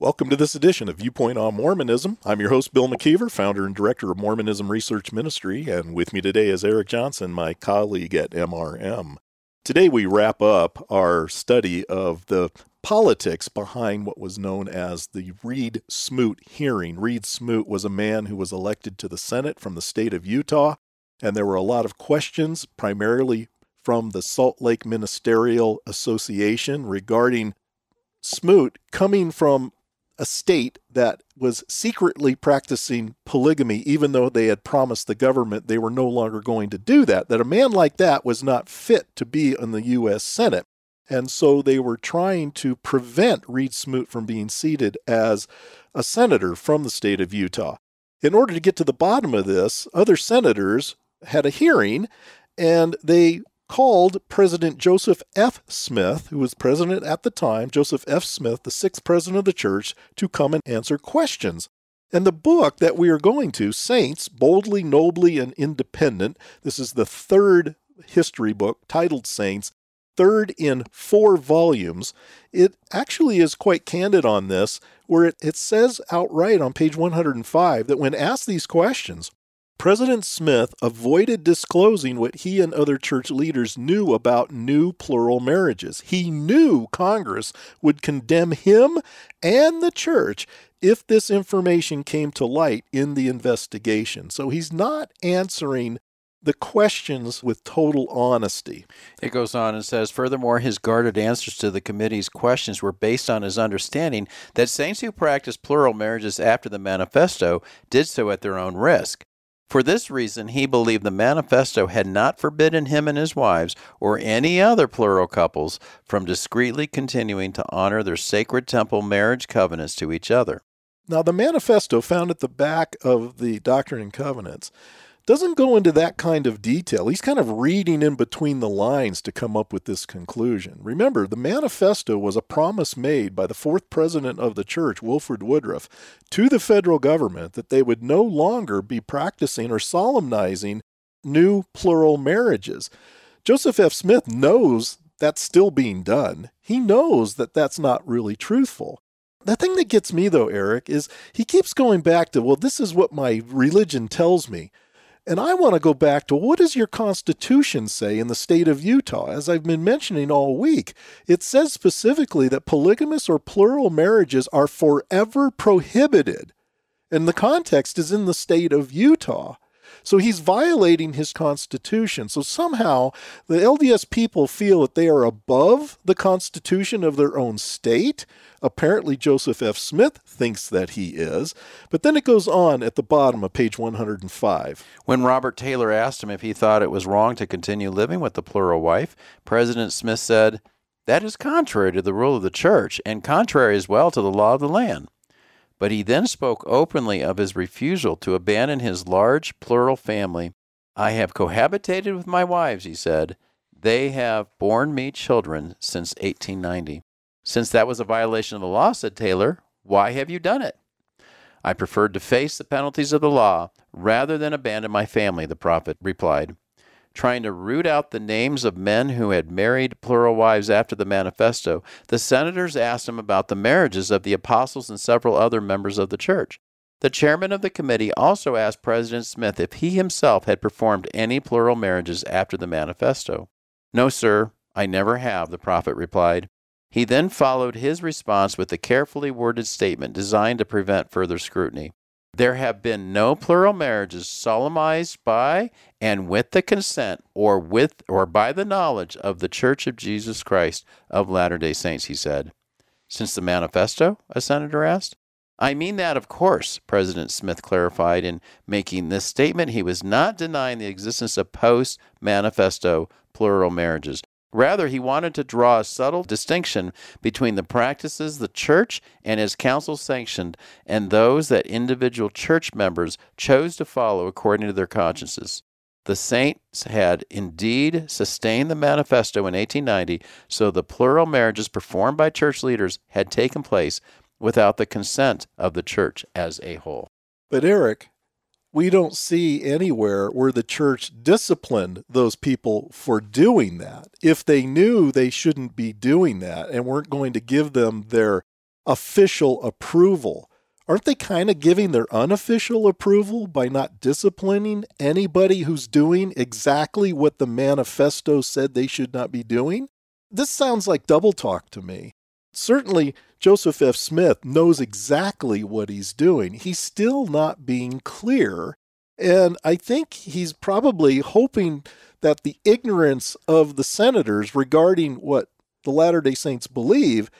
Welcome to this edition of Viewpoint on Mormonism. I'm your host, Bill McKeever, founder and director of Mormonism Research Ministry, and with me today is Eric Johnson, my colleague at MRM. Today we wrap up our study of the politics behind what was known as the Reed Smoot hearing. Reed Smoot was a man who was elected to the Senate from the state of Utah, and there were a lot of questions, primarily from the Salt Lake Ministerial Association, regarding Smoot coming from a state that was secretly practicing polygamy, even though they had promised the government they were no longer going to do that, that a man like that was not fit to be in the U.S. Senate. And so they were trying to prevent Reed Smoot from being seated as a senator from the state of Utah. In order to get to the bottom of this, other senators had a hearing and they called President Joseph F. Smith, who was president at the time, Joseph F. Smith, the sixth president of the church, to come and answer questions. And the book that we are going to, Saints, Boldly, Nobly, and Independent, this is the third history book titled Saints, third in four volumes. It actually is quite candid on this, where it, it says outright on page 105 that when asked these questions, President Smith avoided disclosing what he and other church leaders knew about new plural marriages. He knew Congress would condemn him and the church if this information came to light in the investigation. So he's not answering the questions with total honesty. It goes on and says, furthermore, his guarded answers to the committee's questions were based on his understanding that saints who practiced plural marriages after the manifesto did so at their own risk. For this reason, he believed the manifesto had not forbidden him and his wives, or any other plural couples, from discreetly continuing to honor their sacred temple marriage covenants to each other. Now, the manifesto found at the back of the Doctrine and Covenants doesn't go into that kind of detail. He's kind of reading in between the lines to come up with this conclusion. Remember, the manifesto was a promise made by the fourth president of the church, Wilford Woodruff, to the federal government that they would no longer be practicing or solemnizing new plural marriages. Joseph F. Smith knows that's still being done. He knows that that's not really truthful. The thing that gets me, though, Eric, is he keeps going back to, well, this is what my religion tells me. And I want to go back to what does your Constitution say in the state of Utah? As I've been mentioning all week, it says specifically that polygamous or plural marriages are forever prohibited. And the context is in the state of Utah. So he's violating his constitution. So somehow the LDS people feel that they are above the constitution of their own state. Apparently, Joseph F. Smith thinks that he is. But then it goes on at the bottom of page 105. When Robert Tayler asked him if he thought it was wrong to continue living with the plural wife, President Smith said, That is contrary to the rule of the church, and contrary as well to the law of the land. But he then spoke openly of his refusal to abandon his large plural family. I have cohabitated with my wives, he said. They have borne me children since 1890. Since that was a violation of the law, said Tayler, why have you done it? I preferred to face the penalties of the law rather than abandon my family, the prophet replied trying to root out the names of men who had married plural wives after the manifesto, the senators asked him about the marriages of the apostles and several other members of the church. The chairman of the committee also asked President Smith if he himself had performed any plural marriages after the manifesto. No, sir, I never have, the prophet replied. He then followed his response with a carefully worded statement designed to prevent further scrutiny. There have been no plural marriages solemnized by and with the consent or with or by the knowledge of the Church of Jesus Christ of Latter-day Saints, he said. Since the manifesto? a senator asked. I mean that, of course, President Smith clarified in making this statement. He was not denying the existence of post manifesto plural marriages. Rather, he wanted to draw a subtle distinction between the practices the church and his council sanctioned and those that individual church members chose to follow according to their consciences. The saints had indeed sustained the manifesto in 1890, so the plural marriages performed by church leaders had taken place without the consent of the church as a whole. But, Eric, we don't see anywhere where the church disciplined those people for doing that. If they knew they shouldn't be doing that and weren't going to give them their official approval, aren't they kind of giving their unofficial approval by not disciplining anybody who's doing exactly what the manifesto said they should not be doing? This sounds like double talk to me. Certainly, Joseph F. Smith knows exactly what he's doing. He's still not being clear. And I think he's probably hoping that the ignorance of the senators regarding what the Latter day Saints believe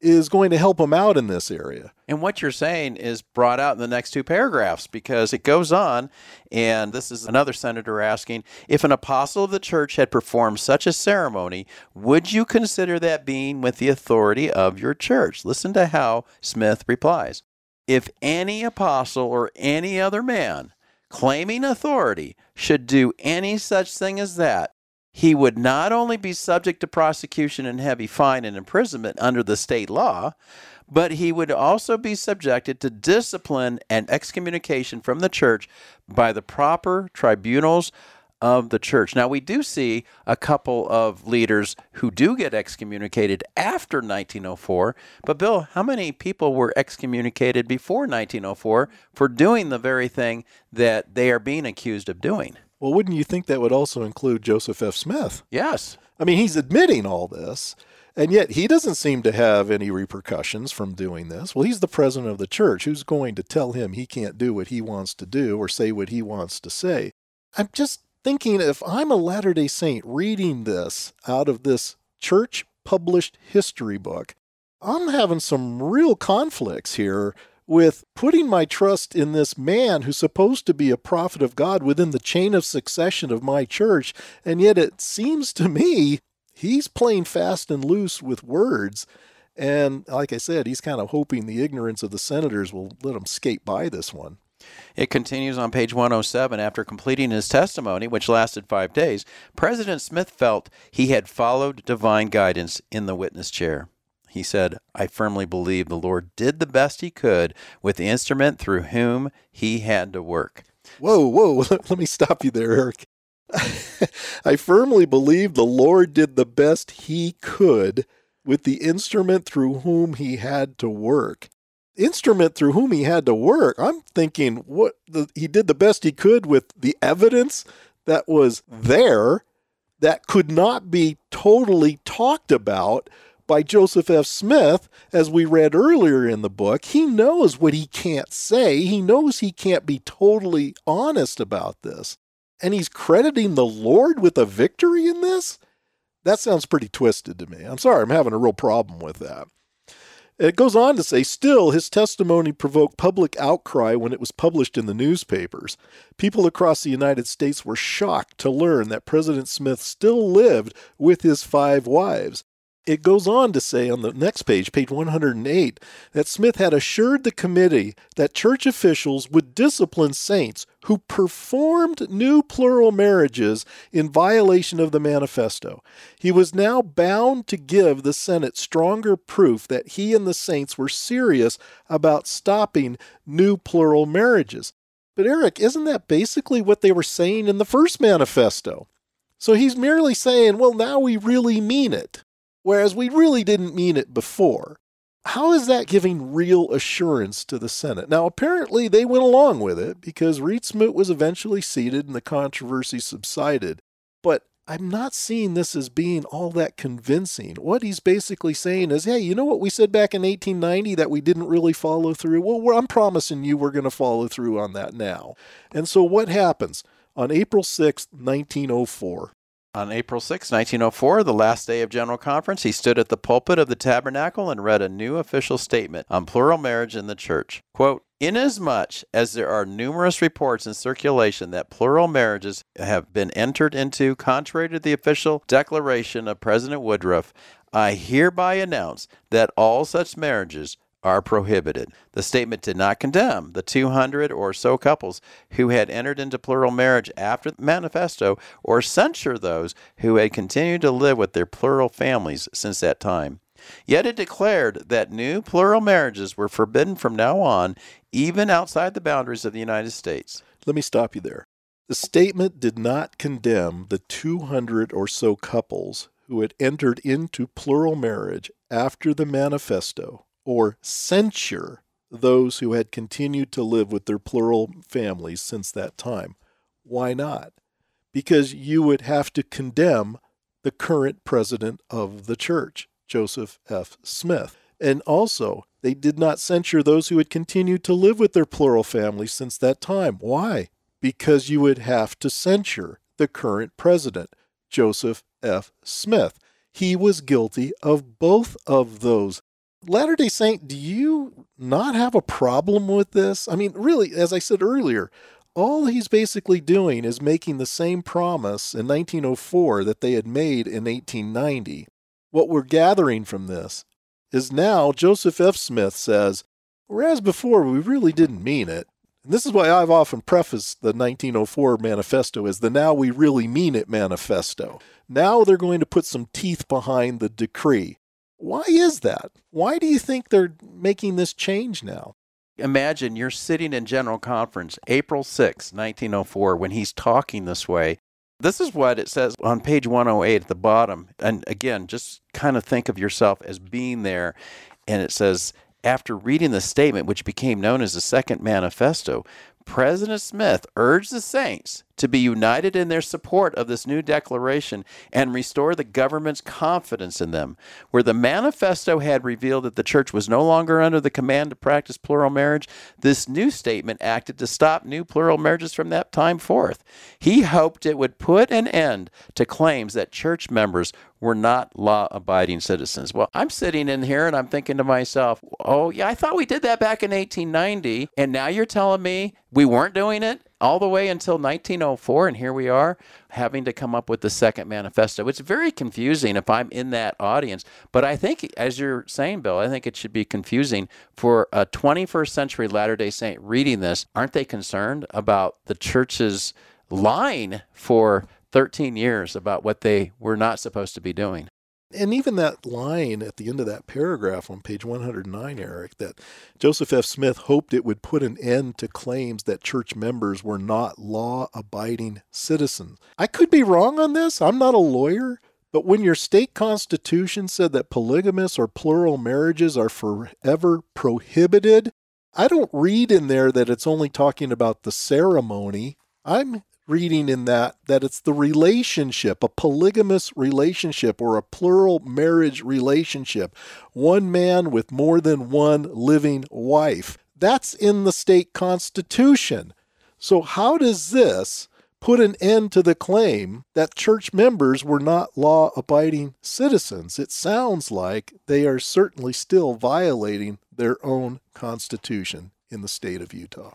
is going to help him out in this area. And what you're saying is brought out in the next two paragraphs because it goes on, and this is another senator asking if an apostle of the church had performed such a ceremony, would you consider that being with the authority of your church? Listen to how Smith replies If any apostle or any other man claiming authority should do any such thing as that, he would not only be subject to prosecution and heavy fine and imprisonment under the state law, but he would also be subjected to discipline and excommunication from the church by the proper tribunals of the church. Now, we do see a couple of leaders who do get excommunicated after 1904, but Bill, how many people were excommunicated before 1904 for doing the very thing that they are being accused of doing? Well, wouldn't you think that would also include Joseph F. Smith? Yes. I mean, he's admitting all this, and yet he doesn't seem to have any repercussions from doing this. Well, he's the president of the church. Who's going to tell him he can't do what he wants to do or say what he wants to say? I'm just thinking if I'm a Latter day Saint reading this out of this church published history book, I'm having some real conflicts here with putting my trust in this man who's supposed to be a prophet of God within the chain of succession of my church, and yet it seems to me he's playing fast and loose with words. And like I said, he's kind of hoping the ignorance of the senators will let him skate by this one. It continues on page 107. After completing his testimony, which lasted five days, President Smith felt he had followed divine guidance in the witness chair. He said, I firmly believe the Lord did the best he could with the instrument through whom he had to work. Whoa, whoa, let me stop you there, Eric. I firmly believe the Lord did the best he could with the instrument through whom he had to work. Instrument through whom he had to work. I'm thinking what the, he did the best he could with the evidence that was there that could not be totally talked about by Joseph F. Smith, as we read earlier in the book, he knows what he can't say. He knows he can't be totally honest about this. And he's crediting the Lord with a victory in this? That sounds pretty twisted to me. I'm sorry, I'm having a real problem with that. It goes on to say, still, his testimony provoked public outcry when it was published in the newspapers. People across the United States were shocked to learn that President Smith still lived with his five wives it goes on to say on the next page, page 108, that Smith had assured the committee that church officials would discipline saints who performed new plural marriages in violation of the manifesto. He was now bound to give the Senate stronger proof that he and the saints were serious about stopping new plural marriages. But, Eric, isn't that basically what they were saying in the first manifesto? So he's merely saying, well, now we really mean it whereas we really didn't mean it before. How is that giving real assurance to the Senate? Now, apparently they went along with it because Reed Smoot was eventually seated and the controversy subsided. But I'm not seeing this as being all that convincing. What he's basically saying is, hey, you know what we said back in 1890 that we didn't really follow through? Well, I'm promising you we're going to follow through on that now. And so what happens? On April 6, 1904, on April 6, 1904, the last day of General Conference, he stood at the pulpit of the tabernacle and read a new official statement on plural marriage in the church. Quote, Inasmuch as there are numerous reports in circulation that plural marriages have been entered into contrary to the official declaration of President Woodruff, I hereby announce that all such marriages are prohibited. The statement did not condemn the 200 or so couples who had entered into plural marriage after the manifesto or censure those who had continued to live with their plural families since that time. Yet it declared that new plural marriages were forbidden from now on, even outside the boundaries of the United States. Let me stop you there. The statement did not condemn the 200 or so couples who had entered into plural marriage after the manifesto or censure those who had continued to live with their plural families since that time. Why not? Because you would have to condemn the current president of the church, Joseph F. Smith. And also, they did not censure those who had continued to live with their plural families since that time. Why? Because you would have to censure the current president, Joseph F. Smith. He was guilty of both of those. Latter day Saint, do you not have a problem with this? I mean, really, as I said earlier, all he's basically doing is making the same promise in 1904 that they had made in 1890. What we're gathering from this is now Joseph F. Smith says, whereas before we really didn't mean it. And this is why I've often prefaced the 1904 manifesto as the Now We Really Mean It manifesto. Now they're going to put some teeth behind the decree. Why is that? Why do you think they're making this change now? Imagine you're sitting in General Conference, April 6, 1904, when he's talking this way. This is what it says on page 108 at the bottom. And again, just kind of think of yourself as being there. And it says, after reading the statement, which became known as the Second Manifesto, President Smith urged the saints to be united in their support of this new declaration and restore the government's confidence in them. Where the manifesto had revealed that the church was no longer under the command to practice plural marriage, this new statement acted to stop new plural marriages from that time forth. He hoped it would put an end to claims that church members were not law abiding citizens. Well, I'm sitting in here and I'm thinking to myself, oh, yeah, I thought we did that back in 1890. And now you're telling me we weren't doing it? All the way until 1904, and here we are having to come up with the second manifesto. It's very confusing if I'm in that audience, but I think, as you're saying, Bill, I think it should be confusing for a 21st century Latter day Saint reading this. Aren't they concerned about the church's lying for 13 years about what they were not supposed to be doing? And even that line at the end of that paragraph on page 109, Eric, that Joseph F. Smith hoped it would put an end to claims that church members were not law abiding citizens. I could be wrong on this. I'm not a lawyer. But when your state constitution said that polygamous or plural marriages are forever prohibited, I don't read in there that it's only talking about the ceremony. I'm reading in that that it's the relationship, a polygamous relationship or a plural marriage relationship, one man with more than one living wife. That's in the state constitution. So, how does this put an end to the claim that church members were not law abiding citizens? It sounds like they are certainly still violating their own constitution in the state of Utah.